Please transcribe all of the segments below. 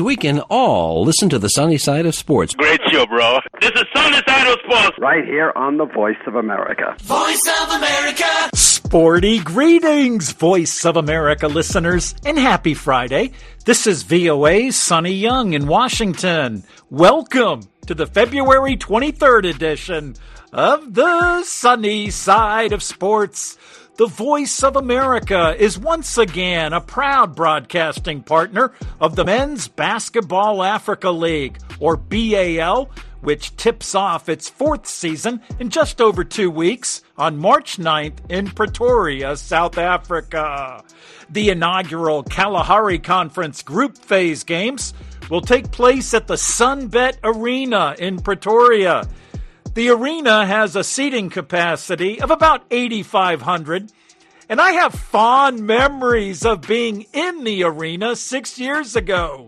means we can all listen to the sunny side of sports. Great show, bro. This is Sonny Side of Sports. Right here on the Voice of America. Voice of America. Sporty greetings, Voice of America listeners, and happy Friday. This is VOA's Sonny Young in Washington. Welcome to the February 23rd edition of the Sonny Side of Sports. The Voice of America is once again a proud broadcasting partner of the Men's Basketball Africa League, or BAL, which tips off its fourth season in just over two weeks on March 9th in Pretoria, South Africa. The inaugural Kalahari Conference Group Phase games will take place at the Sunbet Arena in Pretoria. The arena has a seating capacity of about 8,500, and I have fond memories of being in the arena six years ago.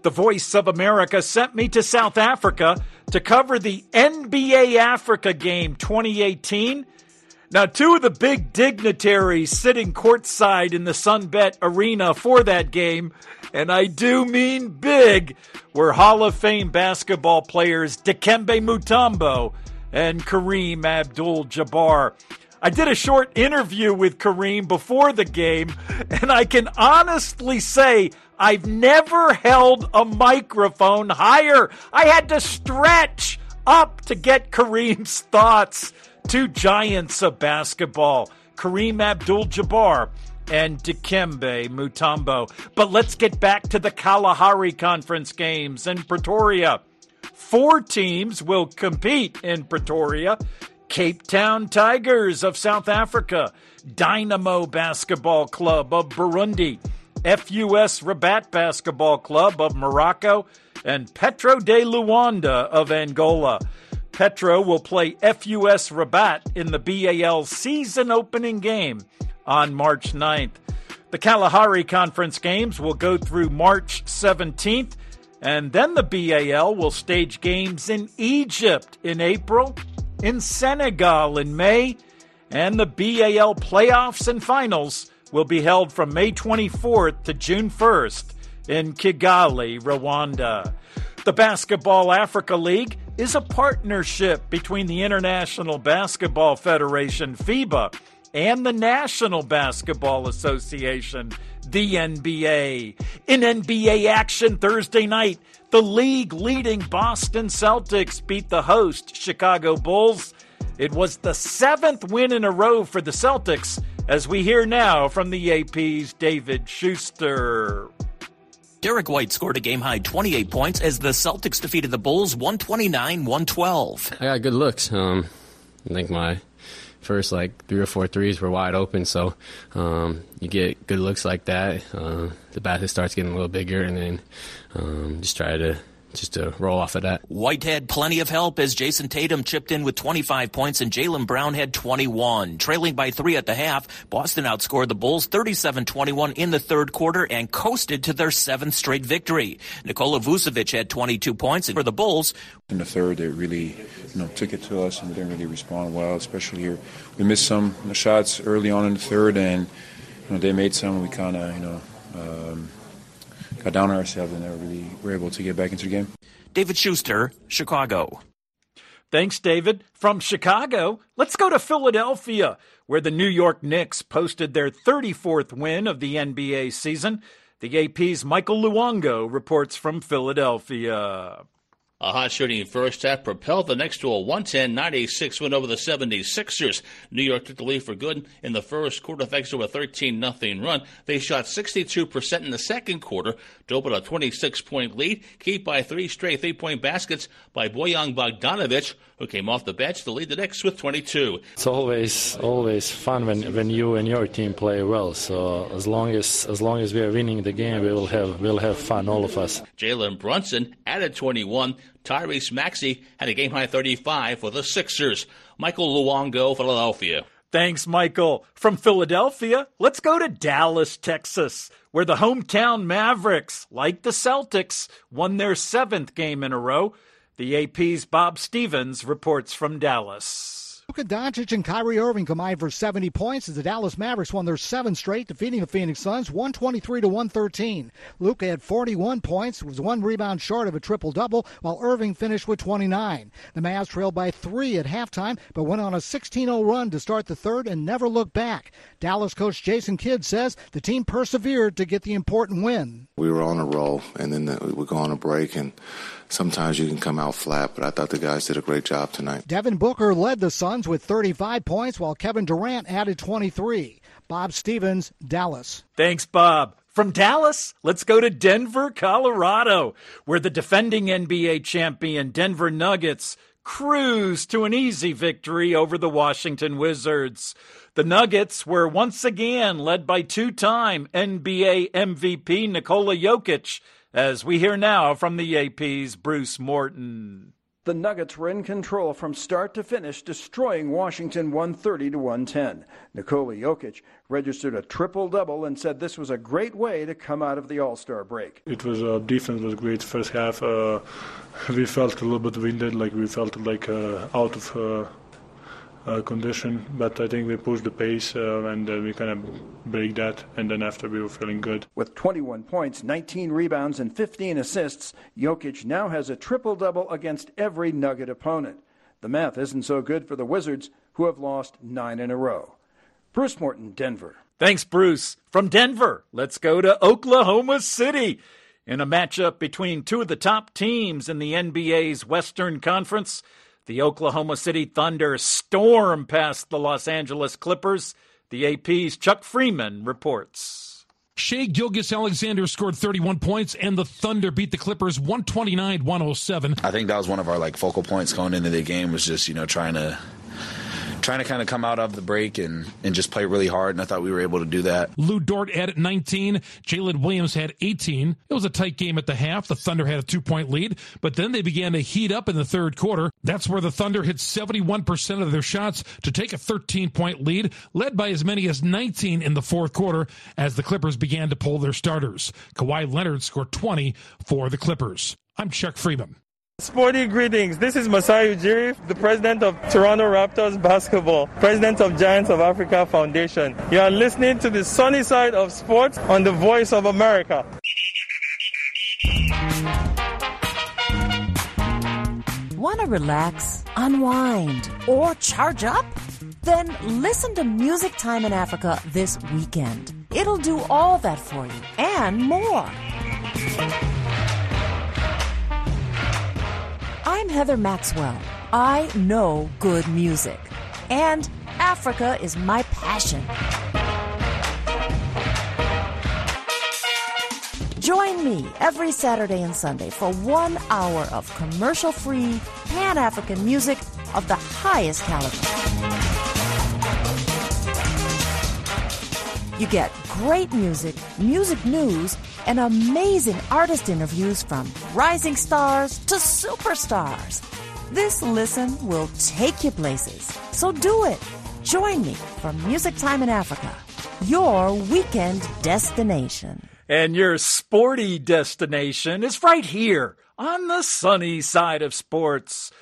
The Voice of America sent me to South Africa to cover the NBA Africa Game 2018. Now, two of the big dignitaries sitting courtside in the Sunbet Arena for that game, and I do mean big, were Hall of Fame basketball players Dikembe Mutombo and Kareem Abdul Jabbar. I did a short interview with Kareem before the game, and I can honestly say I've never held a microphone higher. I had to stretch up to get Kareem's thoughts. Two giants of basketball, Kareem Abdul Jabbar and Dikembe Mutombo. But let's get back to the Kalahari Conference games in Pretoria. Four teams will compete in Pretoria. Cape Town Tigers of South Africa, Dynamo Basketball Club of Burundi, FUS Rabat Basketball Club of Morocco, and Petro de Luanda of Angola. Petro will play FUS Rabat in the BAL season opening game on March 9th. The Kalahari Conference games will go through March 17th and then the BAL will stage games in Egypt in April, in Senegal in May, and the BAL playoffs and finals will be held from May 24th to June 1st in Kigali, Rwanda. The Basketball Africa League is a partnership between the International Basketball Federation, FIBA, and the National Basketball Association, the NBA. In NBA action Thursday night, the league leading Boston Celtics beat the host Chicago Bulls. It was the seventh win in a row for the Celtics, as we hear now from the AP's David Schuster. Derrick White scored a game high 28 points as the Celtics defeated the Bulls 129 112. I got good looks. Um, I think my first like three or four threes were wide open. So um, you get good looks like that. Uh, the basket starts getting a little bigger, and then um, just try to just to roll off of that. White had plenty of help as Jayson Tatum chipped in with 25 points and Jaylen Brown had 21. Trailing by three at the half, Boston outscored the Bulls 37-21 in the third quarter and coasted to their seventh straight victory. Nikola Vucevic had 22 points for the Bulls. In the third, they really you know, took it to us and we didn't really respond well, especially here. We missed some shots early on in the third and you know, they made some. We kind of, you know, um, got down on ourselves and never really were able to get back into the game. David Schuster, Chicago. Thanks, David. From Chicago, let's go to Philadelphia, where the New York Knicks posted their 34th win of the NBA season. The AP's Michael Luongo reports from Philadelphia. A hot shooting first half propelled the Knicks to a 110-96 win over the 76ers. New York took the lead for good in the first quarter thanks to a 13-0 run. They shot 62% in the second quarter to open a 26-point lead, kept by three straight three-point baskets by Bojan Bogdanovic, who came off the bench to lead the Knicks with 22. It's always always fun when, when you and your team play well. So as long as as long as we are winning the game, we will have we'll have fun, all of us. Jalen Brunson added 21. Tyrese Maxey had a game high 35 for the Sixers. Michael Luongo, Philadelphia. Thanks, Michael. From Philadelphia, let's go to Dallas, Texas, where the hometown Mavericks, like the Celtics, won their seventh game in a row. The AP's Bob Stevens reports from Dallas. Luka Doncic and Kyrie Irving combined for 70 points as the Dallas Mavericks won their seventh straight, defeating the Phoenix Suns 123 to 113. Luka had 41 points, was one rebound short of a triple double, while Irving finished with 29. The Mavs trailed by three at halftime, but went on a 16-0 run to start the third and never looked back. Dallas coach Jason Kidd says the team persevered to get the important win. We were on a roll, and then we go on a break, and sometimes you can come out flat, but I thought the guys did a great job tonight. Devin Booker led the Suns with 35 points, while Kevin Durant added 23. Bob Stevens, Dallas. Thanks, Bob. From Dallas, let's go to Denver, Colorado, where the defending NBA champion Denver Nuggets cruise to an easy victory over the Washington Wizards. The Nuggets were once again led by two time NBA MVP Nikola Jokic as we hear now from the AP's Bruce Morton. The Nuggets were in control from start to finish, destroying Washington 130 to 110. Nikola Jokic registered a triple double and said this was a great way to come out of the All Star break. It was uh, defense was great first half. Uh, we felt a little bit winded, like we felt like uh, out of uh, condition, but I think we pushed the pace uh, and uh, we kind of break that. And then after we were feeling good. With 21 points, 19 rebounds, and 15 assists, Jokic now has a triple double against every Nugget opponent. The math isn't so good for the Wizards, who have lost nine in a row. Bruce Morton, Denver. Thanks, Bruce. From Denver, let's go to Oklahoma City. In a matchup between two of the top teams in the NBA's Western Conference, the Oklahoma City Thunder storm past the Los Angeles Clippers. The AP's Chuck Freeman reports. Shai Gilgeous-Alexander scored 31 points, and the Thunder beat the Clippers 129 107. I think that was one of our like focal points going into the game was just you know trying to trying to kind of come out of the break and, and just play really hard, and I thought we were able to do that. Lu Dort had 19. Jalen Williams had 18. It was a tight game at the half. The Thunder had a two point lead, but then they began to heat up in the third quarter. That's where the Thunder hit 71% of their shots to take a 13 point lead, led by as many as 19 in the fourth quarter as the Clippers began to pull their starters. Kawhi Leonard scored 20 for the Clippers. I'm Chuck Freeman. Sporty greetings. This is Masai Ujiri, the president of Toronto Raptors Basketball, president of Giants of Africa Foundation. You are listening to the sunny side of sports on the Voice of America. Want to relax, unwind, or charge up? Then listen to Music Time in Africa this weekend. It'll do all that for you and more. I'm Heather Maxwell. I know good music. And Africa is my passion. Join me every Saturday and Sunday for one hour of commercial free Pan African music of the highest caliber. You get great music, music news, and amazing artist interviews from rising stars to superstars. This listen will take you places. So do it. Join me for Music Time in Africa, your weekend destination. And your sporty destination is right here on the sunny side of sports.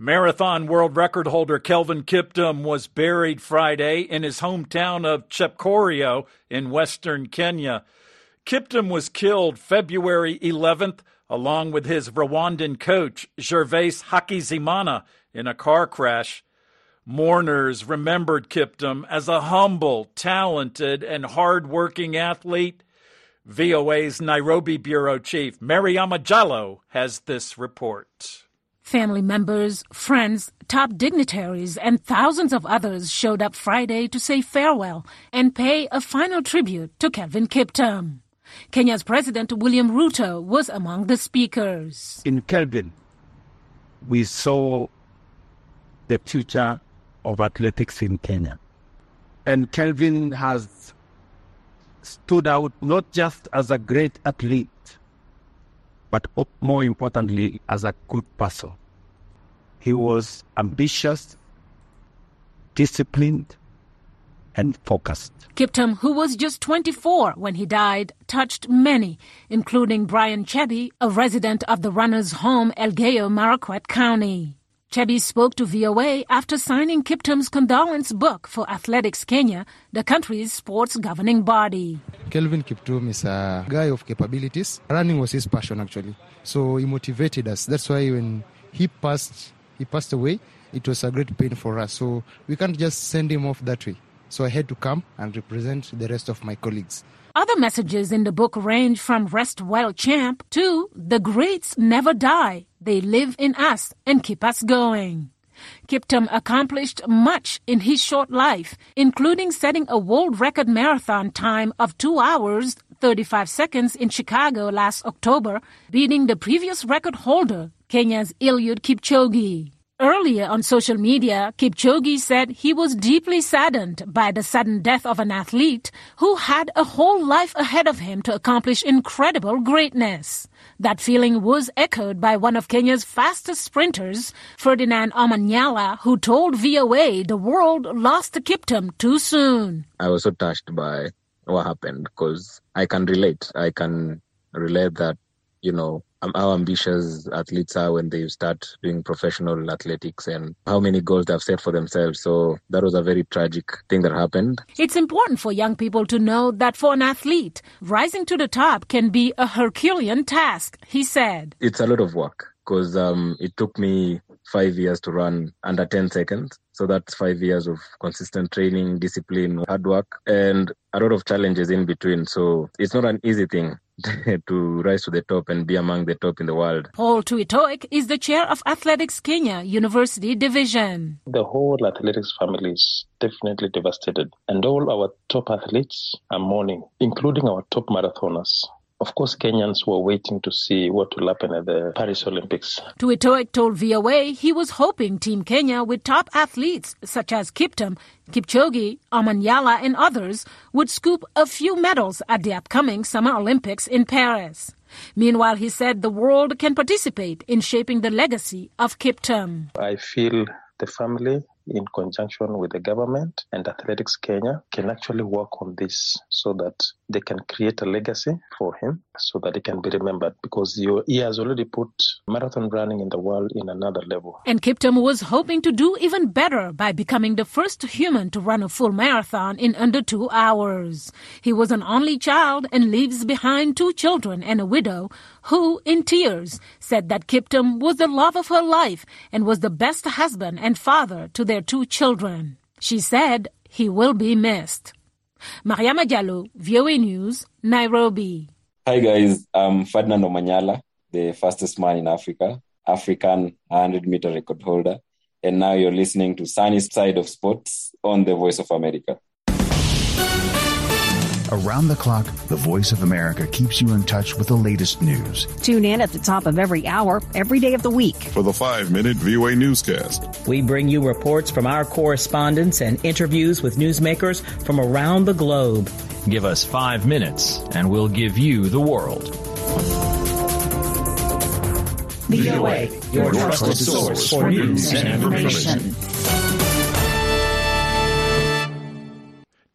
Marathon world record holder Kelvin Kiptum was buried Friday in his hometown of Chepkorio in western Kenya. Kiptum was killed February 11th along with his Rwandan coach Gervais Hakizimana in a car crash. Mourners remembered Kiptum as a humble, talented, and hard-working athlete. VOA's Nairobi bureau chief Mariama Diallo has this report. Family members, friends, top dignitaries, and thousands of others showed up Friday to say farewell and pay a final tribute to Kelvin Kiptum. Kenya's President William Ruto was among the speakers. In Kelvin, we saw the future of athletics in Kenya. And Kelvin has stood out not just as a great athlete, but more importantly, as a good person. He was ambitious, disciplined, and focused. Kiptum, who was just 24 when he died, touched many, including Brian Chebby, a resident of the runner's home, El Elgeyo Marakwet County. Chebi spoke to VOA after signing Kiptum's condolence book for Athletics Kenya, the country's sports governing body. Kelvin Kiptum is a guy of capabilities. Running was his passion actually. So he motivated us. That's why when he passed he passed away, it was a great pain for us. So we can't just send him off that way. So I had to come and represent the rest of my colleagues. Other messages in the book range from Rest Well Champ to The Greats Never Die. They live in us and keep us going. Kiptum accomplished much in his short life, including setting a world record marathon time of 2 hours 35 seconds in Chicago last October, beating the previous record holder, Kenya's Eliud Kipchoge. Earlier on social media, Kipchoge said he was deeply saddened by the sudden death of an athlete who had a whole life ahead of him to accomplish incredible greatness. That feeling was echoed by one of Kenya's fastest sprinters, Ferdinand Omanyala, who told VOA the world lost Kiptum too soon. I was so touched by what happened because I can relate. I can relate that, you know, um, how ambitious athletes are when they start doing professional athletics and how many goals they've set for themselves. So that was a very tragic thing that happened. It's important for young people to know that for an athlete, rising to the top can be a Herculean task, he said. It's a lot of work because um, it took me five years to run under 10 seconds. So that's five years of consistent training, discipline, hard work, and a lot of challenges in between. So it's not an easy thing to rise to the top and be among the top in the world. Paul Tuitoik is the chair of Athletics Kenya University Division. The whole athletics family is definitely devastated, and all our top athletes are mourning, including our top marathoners. Of course, Kenyans were waiting to see what will happen at the Paris Olympics. Tuitoik told VOA he was hoping Team Kenya, with top athletes such as Kiptum, Kipchoge, Omanyala, and others, would scoop a few medals at the upcoming Summer Olympics in Paris. Meanwhile, he said the world can participate in shaping the legacy of Kiptum. I feel the family in conjunction with the government and Athletics Kenya can actually work on this so that they can create a legacy for him so that he can be remembered because he has already put marathon running in the world in another level. And Kiptum was hoping to do even better by becoming the first human to run a full marathon in under two hours. He was an only child and leaves behind two children and a widow who, in tears, said that Kiptum was the love of her life and was the best husband and father to their two children. She said he will be missed. Mariama Diallo, VOA News, Nairobi. Hi guys, I'm Ferdinand Omanyala, the fastest man in Africa, African 100 meter record holder. And now you're listening to Sonny Side of Sports on the Voice of America. Around the clock, the Voice of America keeps you in touch with the latest news. Tune in at the top of every hour, every day of the week. For the five minute VOA newscast, we bring you reports from our correspondents and interviews with newsmakers from around the globe. Give us five minutes, and we'll give you the world. VOA, your, your trusted source for news and information.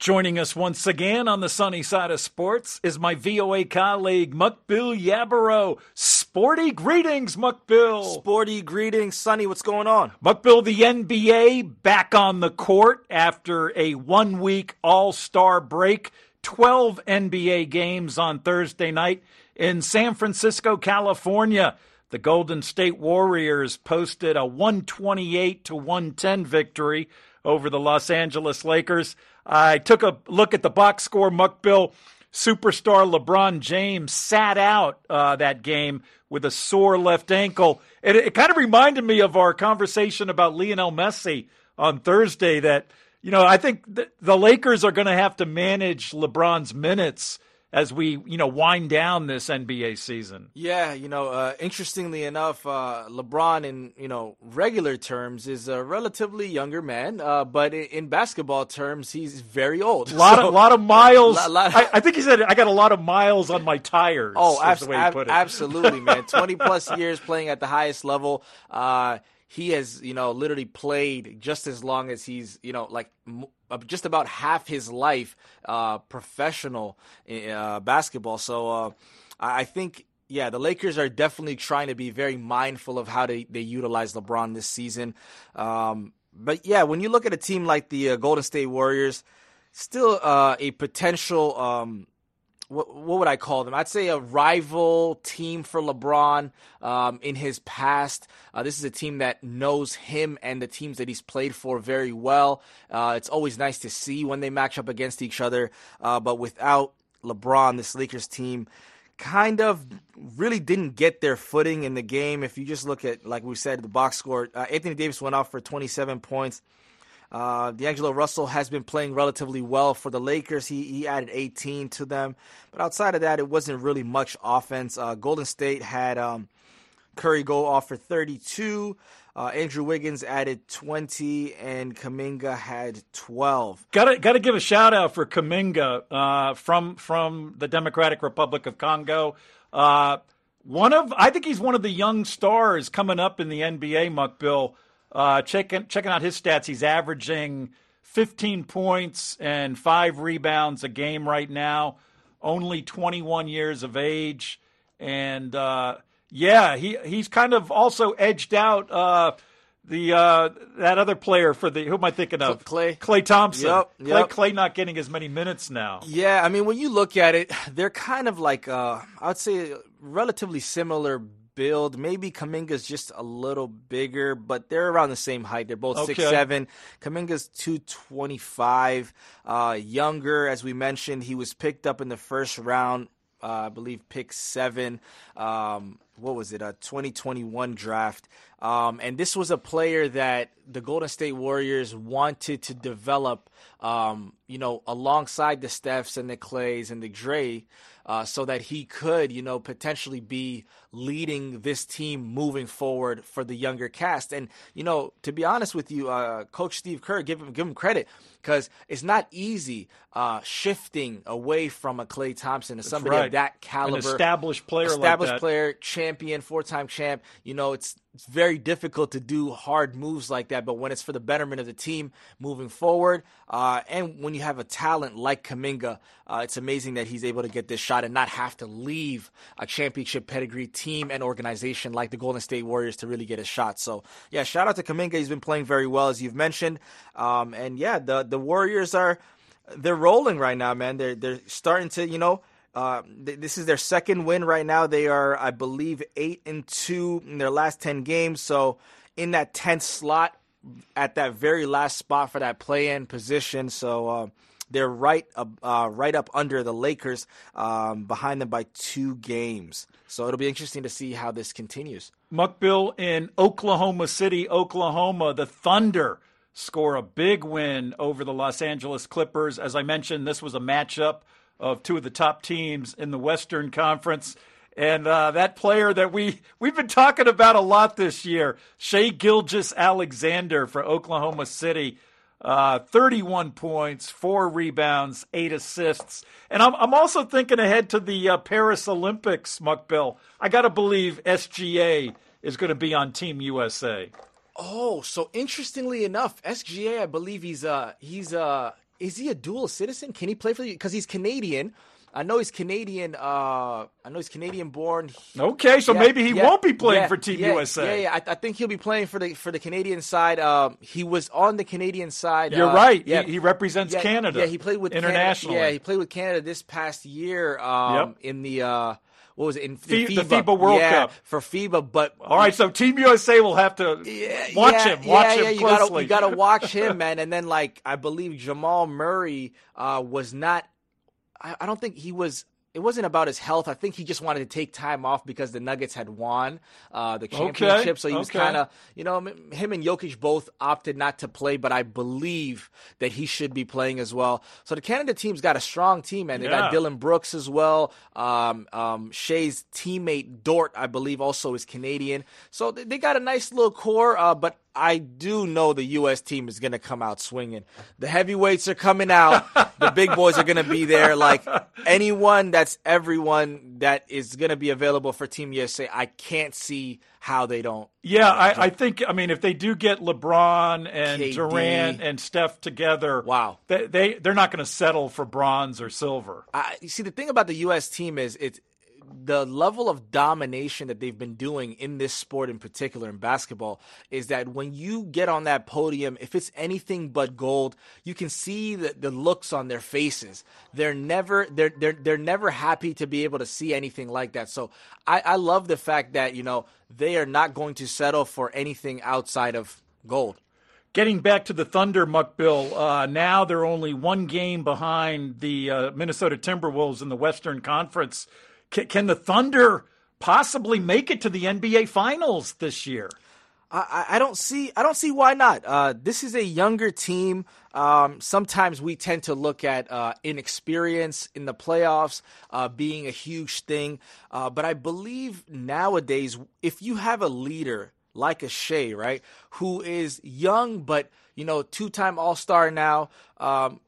Joining us once again on the sunny side of sports is my VOA colleague, Mukbil Yabaro. Sporty greetings, Mukbil. Sporty greetings, Sonny. What's going on? Mukbil, the NBA back on the court after a one week all star break. 12 NBA games on Thursday night in San Francisco, California. The Golden State Warriors posted a 128 to 110 victory over the Los Angeles Lakers. I took a look at the box score. Mukbil superstar LeBron James sat out uh, that game with a sore left ankle. It, it kind of reminded me of our conversation about Lionel Messi on Thursday. That you know, I think the Lakers are going to have to manage LeBron's minutes as we you know wind down this NBA season. Yeah, you know, uh, interestingly enough, uh, LeBron in you know regular terms is a relatively younger man, uh, but in, in, basketball terms, he's very old. A lot so, of lot of miles. Lot, lot of, I, I, think he said I got a lot of miles on my tires. Oh, abs- ab- absolutely, man. Twenty plus years playing at the highest level. Uh, he has you know literally played just as long as he's you know like uh, just about half his life uh, professional uh, basketball. So uh, I think yeah, the Lakers are definitely trying to be very mindful of how they, they utilize LeBron this season. Um, but yeah, when you look at a team like the uh, Golden State Warriors, still uh, a potential. Um, what, what, would I call them? I'd say a rival team for LeBron um, in his past. Uh, this is a team that knows him and the teams that he's played for very well. Uh, it's always nice to see when they match up against each other. Uh, but without LeBron, this Lakers team kind of really didn't get their footing in the game. If you just look at, like we said, the box score, uh, Anthony Davis went off for 27 points. Uh, D'Angelo Russell has been playing relatively well for the Lakers. He he added 18 to them, but outside of that, it wasn't really much offense. Uh, Golden State had um, Curry go off for 32. Uh, Andrew Wiggins added 20, and Kuminga had 12. Got to got to give a shout out for Kuminga uh, from from the Democratic Republic of Congo. Uh, one of I think he's one of the young stars coming up in the NBA. Mukbil, uh, checking checking out his stats, he's averaging 15 points and five rebounds a game right now. Only 21 years of age, and uh, yeah, he he's kind of also edged out uh, the uh, that other player for the who am I thinking of? Klay Klay Thompson. Yep, yep. Klay not getting as many minutes now. Yeah, I mean when you look at it, they're kind of like uh, I would say relatively similar build. Maybe Kuminga's just a little bigger, but they're around the same height. They're both Okay. six seven. Kuminga's two twenty five. Uh, younger, as we mentioned, he was picked up in the first round. Uh, I believe pick seven. Um, what was it? A 2021 draft. Um, and this was a player that the Golden State Warriors wanted to develop, um, you know, alongside the Stephs and the Klays and the Dre, uh, so that he could, you know, potentially be leading this team moving forward for the younger cast. And you know, to be honest with you, uh, Coach Steve Kerr, give him give him credit because it's not easy uh, shifting away from a Klay Thompson to somebody right. of that An caliber, established player like established that. player, champion, four-time champ. You know, it's it's very difficult to do hard moves like that. But when it's for the betterment of the team moving forward, uh, and when you have a talent like Kuminga, uh, it's amazing that he's able to get this shot and not have to leave a championship pedigree team and organization like the Golden State Warriors to really get a shot. So yeah, shout out to Kuminga. He's been playing very well as you've mentioned. Um, and yeah, the the Warriors are they're rolling right now, man. They're they're starting to you know. Uh, th- this is their second win right now. They are, I believe, eight and two in their last ten games. So in that tenth slot, at that very last spot for that play-in position. So uh, they're right uh, right up under the Lakers, um, behind them by two games. So it'll be interesting to see how this continues. Mukbil in Oklahoma City, Oklahoma, the Thunder score a big win over the Los Angeles Clippers. As I mentioned, this was a matchup of two of the top teams in the Western Conference. And uh, that player that we, we've been talking about a lot this year, Shai Gilgeous-Alexander for Oklahoma City, uh, 31 points, four rebounds, eight assists. And I'm, I'm also thinking ahead to the uh, Paris Olympics, Mukbil. I got to believe SGA is going to be on Team USA. Oh, so interestingly enough, SGA, I believe he's uh he's uh is he a dual citizen? Can he play for the because he's Canadian? I know he's Canadian. Uh, I know he's Canadian born. Okay, so maybe he won't be playing yeah, for Team yeah, USA. Yeah, yeah. I, I think he'll be playing for the for the Canadian side. Um, he was on the Canadian side. You're uh, right. Yeah, He- he represents yeah, Canada Yeah, he played with Canada- internationally. yeah, he played with Canada this past year. Um, Yep. in the uh, what was it in Fi- FIBA, the FIBA World Yeah, Cup. for FIBA? But All right, so Team USA will have to watch yeah, him. Watch yeah, him yeah, you closely. you gotta watch him, man. And then like I believe Jamal Murray uh, was not. I, I don't think he was. It wasn't about his health. I think he just wanted to take time off because the Nuggets had won uh, the Okay, championship. So he was okay. kind of, you know, him and Jokic both opted not to play, but I believe that he should be playing as well. So the Canada team's got a strong team, and they got Dillon Brooks as well. Um, um, Shai's teammate Dort, I believe, also is Canadian. So they they got a nice little core, uh, but I do know the U.S. team is going to come out swinging. The heavyweights are coming out. the big boys are going to be there. Like anyone that's everyone that is going to be available for Team USA, I can't see how they don't. Yeah, I, I think. I mean, if they do get LeBron and KD. Durant and Steph together, wow, they, they they're not going to settle for bronze or silver. I, you see, the thing about the U.S. team is it's the level of domination that they've been doing in this sport in particular in basketball is that when you get on that podium if it's anything but gold you can see the, the looks on their faces. They're never they're, they're they're never happy to be able to see anything like that. So I, I love the fact that you know they are not going to settle for anything outside of gold. Getting back to the Thunder, Mukbil, uh, now they're only one game behind the uh, Minnesota Timberwolves in the Western Conference. C- can the Thunder possibly make it to the NBA Finals this year? I, I don't see I don't see why not. Uh, this is a younger team. Um, sometimes we tend to look at uh, inexperience in the playoffs uh, being a huge thing, uh, but I believe nowadays if you have a leader like a Shai, right? Who is young, but you know, two-time All-Star now. Um,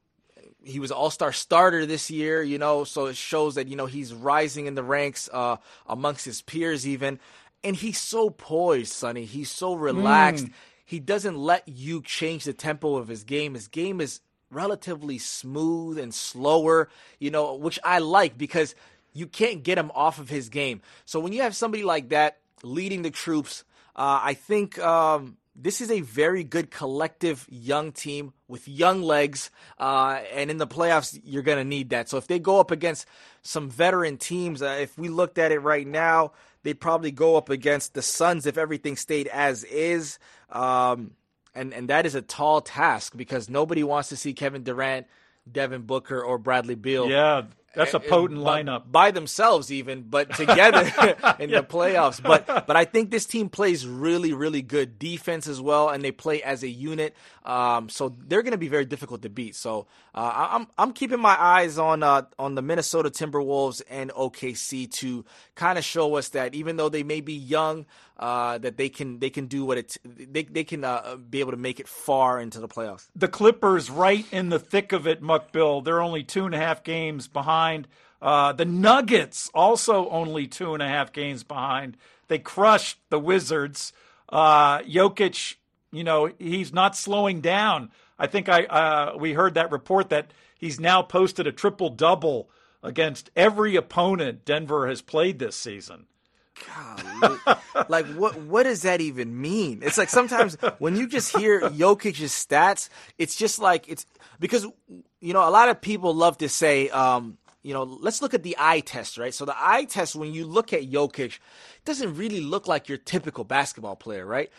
he was All-Star starter this year, you know, so it shows that you know he's rising in the ranks uh, amongst his peers, even. And he's so poised, Sonny. He's so relaxed. Mm. He doesn't let you change the tempo of his game. His game is relatively smooth and slower, you know, which I like because you can't get him off of his game. So when you have somebody like that leading the troops, uh, I think um, this is a very good collective young team with young legs, uh, and in the playoffs, you're going to need that. So if they go up against some veteran teams, uh, if we looked at it right now, they'd probably go up against the Suns if everything stayed as is. Um, and, and that is a tall task because nobody wants to see Kevin Durant, Devin Booker, or Bradley Beal. Yeah, that's a potent lineup by themselves, even, but together in yeah. the playoffs. But but I think this team plays really really good defense as well, and they play as a unit. Um, so they're going to be very difficult to beat. So uh, I'm I'm keeping my eyes on uh, on the Minnesota Timberwolves and OKC to kind of show us that even though they may be young, uh, that they can they can do what it they they can uh, be able to make it far into the playoffs. The Clippers right in the thick of it, Mukbil. They're only two and a half games behind. Uh, the Nuggets also only two and a half games behind. They crushed the Wizards. Uh, Jokic, you know, he's not slowing down. I think I uh, we heard that report that he's now posted a triple double against every opponent Denver has played this season. God, like what what does that even mean? It's like sometimes when you just hear Jokic's stats, it's just like it's because you know a lot of people love to say, um, you know, let's look at the eye test, right? So the eye test, when you look at Jokic, doesn't really look like your typical basketball player, right?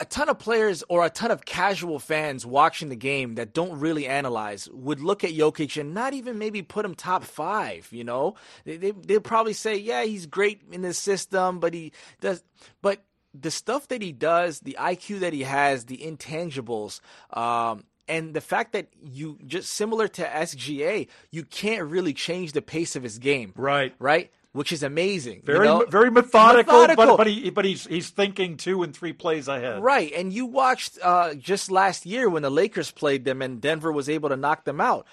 A ton of players or a ton of casual fans watching the game that don't really analyze would look at Jokic and not even maybe put him top five. You know, they, they they'll probably say, yeah, he's great in the system, but he does, but the stuff that he does, the IQ that he has, the intangibles, um, and the fact that you just similar to SGA, you can't really change the pace of his game. Right. Right which is amazing. Very, you know? very methodical, methodical, but but he but he's he's thinking two and three plays ahead. Right, and you watched uh, just last year when the Lakers played them and Denver was able to knock them out.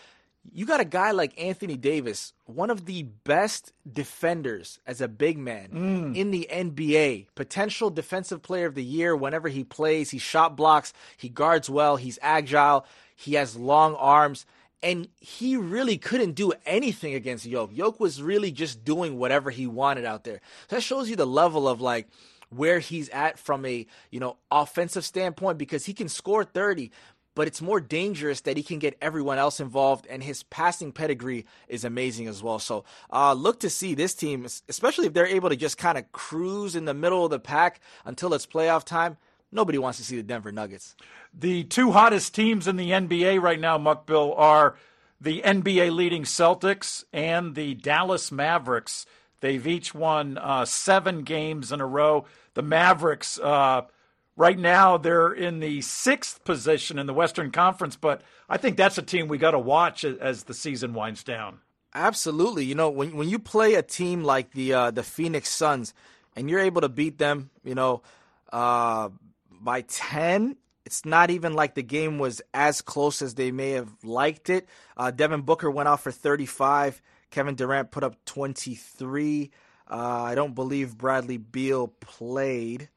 You got a guy like Anthony Davis, one of the best defenders as a big man mm. in the NBA, potential defensive player of the year whenever he plays. He shot blocks, he guards well, he's agile, he has long arms and he really couldn't do anything against Yoke. Yoke was really just doing whatever he wanted out there. So that shows you the level of like where he's at from a you know offensive standpoint because he can score 30 but it's more dangerous that he can get everyone else involved and his passing pedigree is amazing as well so uh, look to see this team especially if they're able to just kind of cruise in the middle of the pack until it's playoff time nobody wants to see the denver nuggets the two hottest teams in the NBA right now, Mukbil, are the NBA leading Celtics and the Dallas Mavericks. They've each won uh, seven games in a row. The Mavericks, uh, right now, they're in the sixth position in the Western Conference, but I think that's a team we got to watch as the season winds down. Absolutely. You know, when when you play a team like the uh, the Phoenix Suns and you're able to beat them, you know, uh, by ten, it's not even like the game was as close as they may have liked it. Uh, Devin Booker went off for 35. Kevin Durant put up 23. Uh, I don't believe Bradley Beal played.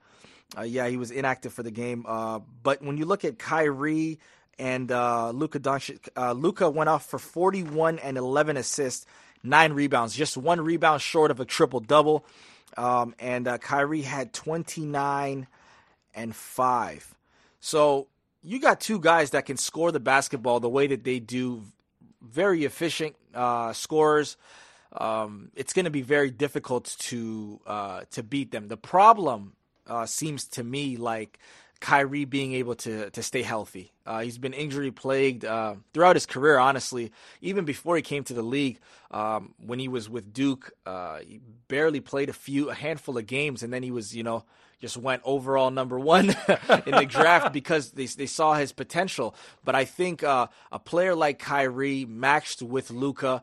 Uh, yeah, he was inactive for the game. Uh, but when you look at Kyrie and uh, Luka Doncic, uh, Luka went off for 41 and 11 assists. nine rebounds, just one rebound short of a triple double. Um, and uh, Kyrie had 29 and five. So you got two guys that can score the basketball the way that they do, very efficient uh. Um, it's going to be very difficult to uh, to beat them. The problem uh, seems to me like Kyrie being able to to stay healthy. Uh, he's been injury plagued uh, throughout his career. Honestly, even before he came to the league, um, when he was with Duke, uh, he barely played a few, a handful of games, and then he was, you know, just went overall number one in the draft because they they saw his potential. But I think uh, a player like Kyrie matched with Luka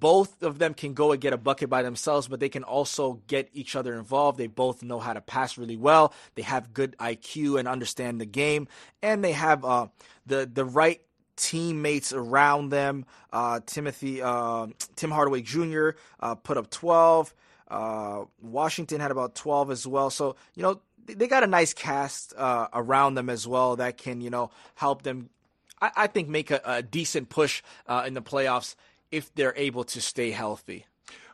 both of them can go and get a bucket by themselves, but they can also get each other involved. They both know how to pass really well. They have good IQ and understand the game, and they have uh, the the right teammates around them. Uh, Timothy uh, Tim Hardaway Jr. Uh, put up 12. Uh, Washington had about 12 as well. So you know they got a nice cast uh, around them as well that can you know help them. I, I think make a, a decent push in the playoffs if they're able to stay healthy.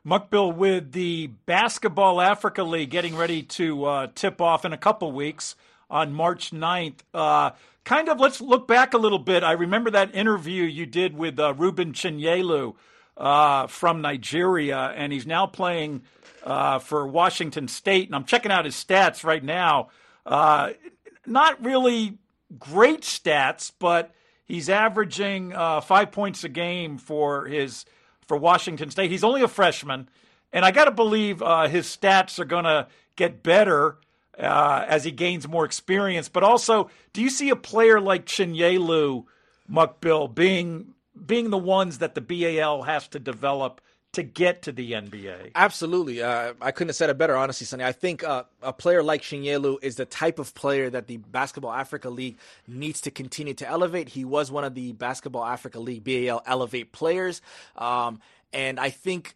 Mukbil with the Basketball Africa League getting ready to uh, tip off in a couple weeks on March 9th, uh, kind of let's look back a little bit. I remember that interview you did with uh, Rueben Chinyelu uh, from Nigeria, and he's now playing uh, for Washington State. And I'm checking out his stats right now. Uh, not really great stats, but He's averaging uh, five points a game for his for Washington State. He's only a freshman, and I got to believe uh, his stats are going to get better uh, as he gains more experience. But also, do you see a player like Chinyelu, Mukbil, being being the ones that the BAL has to develop to get to the NBA. Absolutely. Uh, I couldn't have said it better, honestly, Sonny. I think uh, a player like Chinyelu is the type of player that the Basketball Africa League needs to continue to elevate. He was one of the Basketball Africa League BAL Elevate players. Um, and I think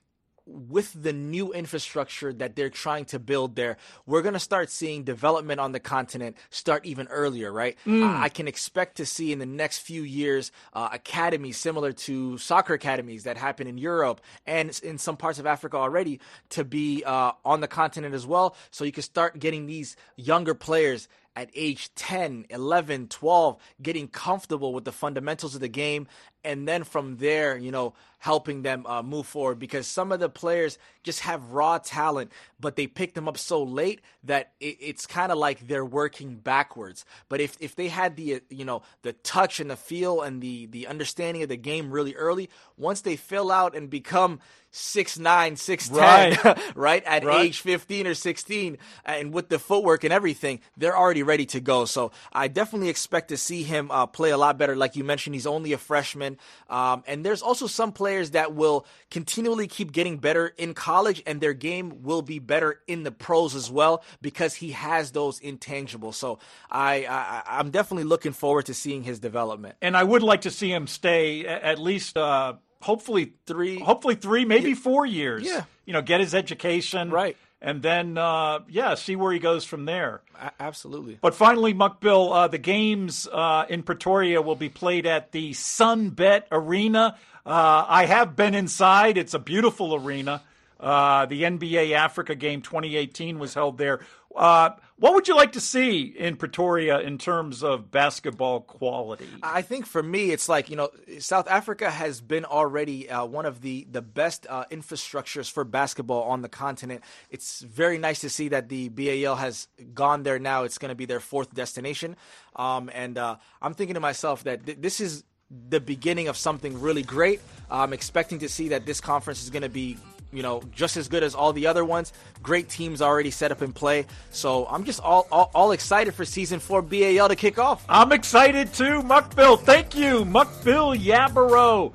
with the new infrastructure that they're trying to build there, we're going to start seeing development on the continent start even earlier, right? Mm. Uh, I can expect to see in the next few years uh, academies similar to soccer academies that happen in Europe and in some parts of Africa already to be uh, on the continent as well. So you can start getting these younger players at age 10, 11, 12, getting comfortable with the fundamentals of the game. And then from there, you know, helping them uh, move forward because some of the players just have raw talent, but they pick them up so late that it, it's kind of like they're working backwards. But if, if they had the, uh, you know, the touch and the feel and the, the understanding of the game really early, once they fill out and become six nine, six ten, right, right? at right. age fifteen or sixteen, and with the footwork and everything, they're already ready to go. So I definitely expect to see him uh, play a lot better. Like you mentioned, he's only a freshman, um, and there's also some players that will continually keep getting better in college, and their game will be better in the pros as well because he has those intangibles. So I, I I'm definitely looking forward to seeing his development. And I would like to see him stay at least. Uh hopefully three, hopefully three, maybe yeah. four years. Yeah, you know, get his education right, and then uh, yeah, see where he goes from there. A- absolutely. But finally, Mukbil, uh, the games uh, in Pretoria will be played at the SunBet Arena. Uh, I have been inside; it's a beautiful arena. Uh, the NBA Africa Game 2018 was held there. Uh, what would you like to see in Pretoria in terms of basketball quality? I think for me, it's like you know, South Africa has been already uh, one of the the best uh, infrastructures for basketball on the continent. It's very nice to see that the BAL has gone there now. It's going to be their fourth destination, um, and uh, I'm thinking to myself that th- this is the beginning of something really great. I'm expecting to see that this conference is going to be you know, just as good as all the other ones. Great teams already set up in play. So I'm just all, all, all excited for season four BAL to kick off. I'm excited too, Mukbil. Thank you, Mukbil Yabaro,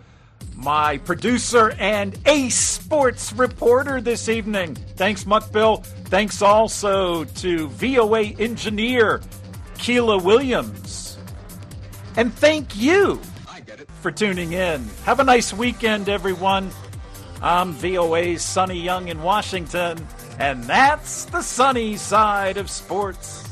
my producer and ace sports reporter this evening. Thanks, Mukbil. Thanks also to VOA engineer Keela Williams. And thank you for tuning in. Have a nice weekend, everyone. I'm VOA's Sonny Young in Washington, and that's the sunny side of sports.